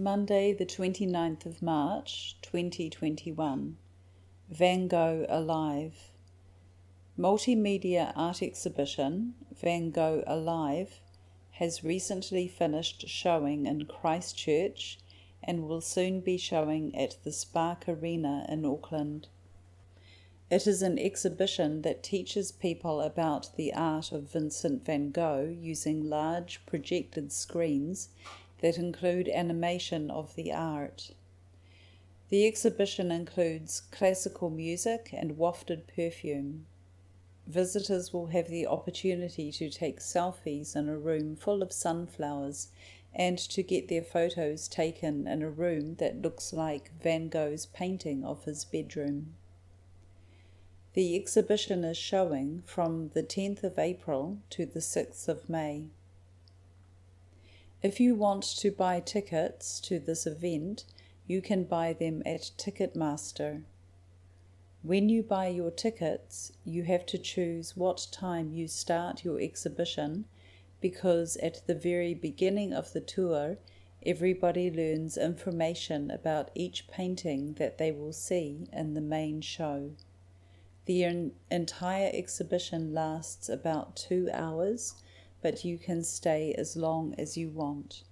Monday, the 29th of March 2021. Van Gogh Alive. Multimedia art exhibition Van Gogh Alive has recently finished showing in Christchurch and will soon be showing at the Spark Arena in Auckland. It is an exhibition that teaches people about the art of Vincent van Gogh using large projected screens that include animation of the art. The exhibition includes classical music and wafted perfume. Visitors will have the opportunity to take selfies in a room full of sunflowers and to get their photos taken in a room that looks like Van Gogh's painting of his bedroom. The exhibition is showing from the 10th of April to the 6th of May. If you want to buy tickets to this event, you can buy them at Ticketmaster. When you buy your tickets, you have to choose what time you start your exhibition because at the very beginning of the tour, everybody learns information about each painting that they will see in the main show. The entire exhibition lasts about two hours but you can stay as long as you want.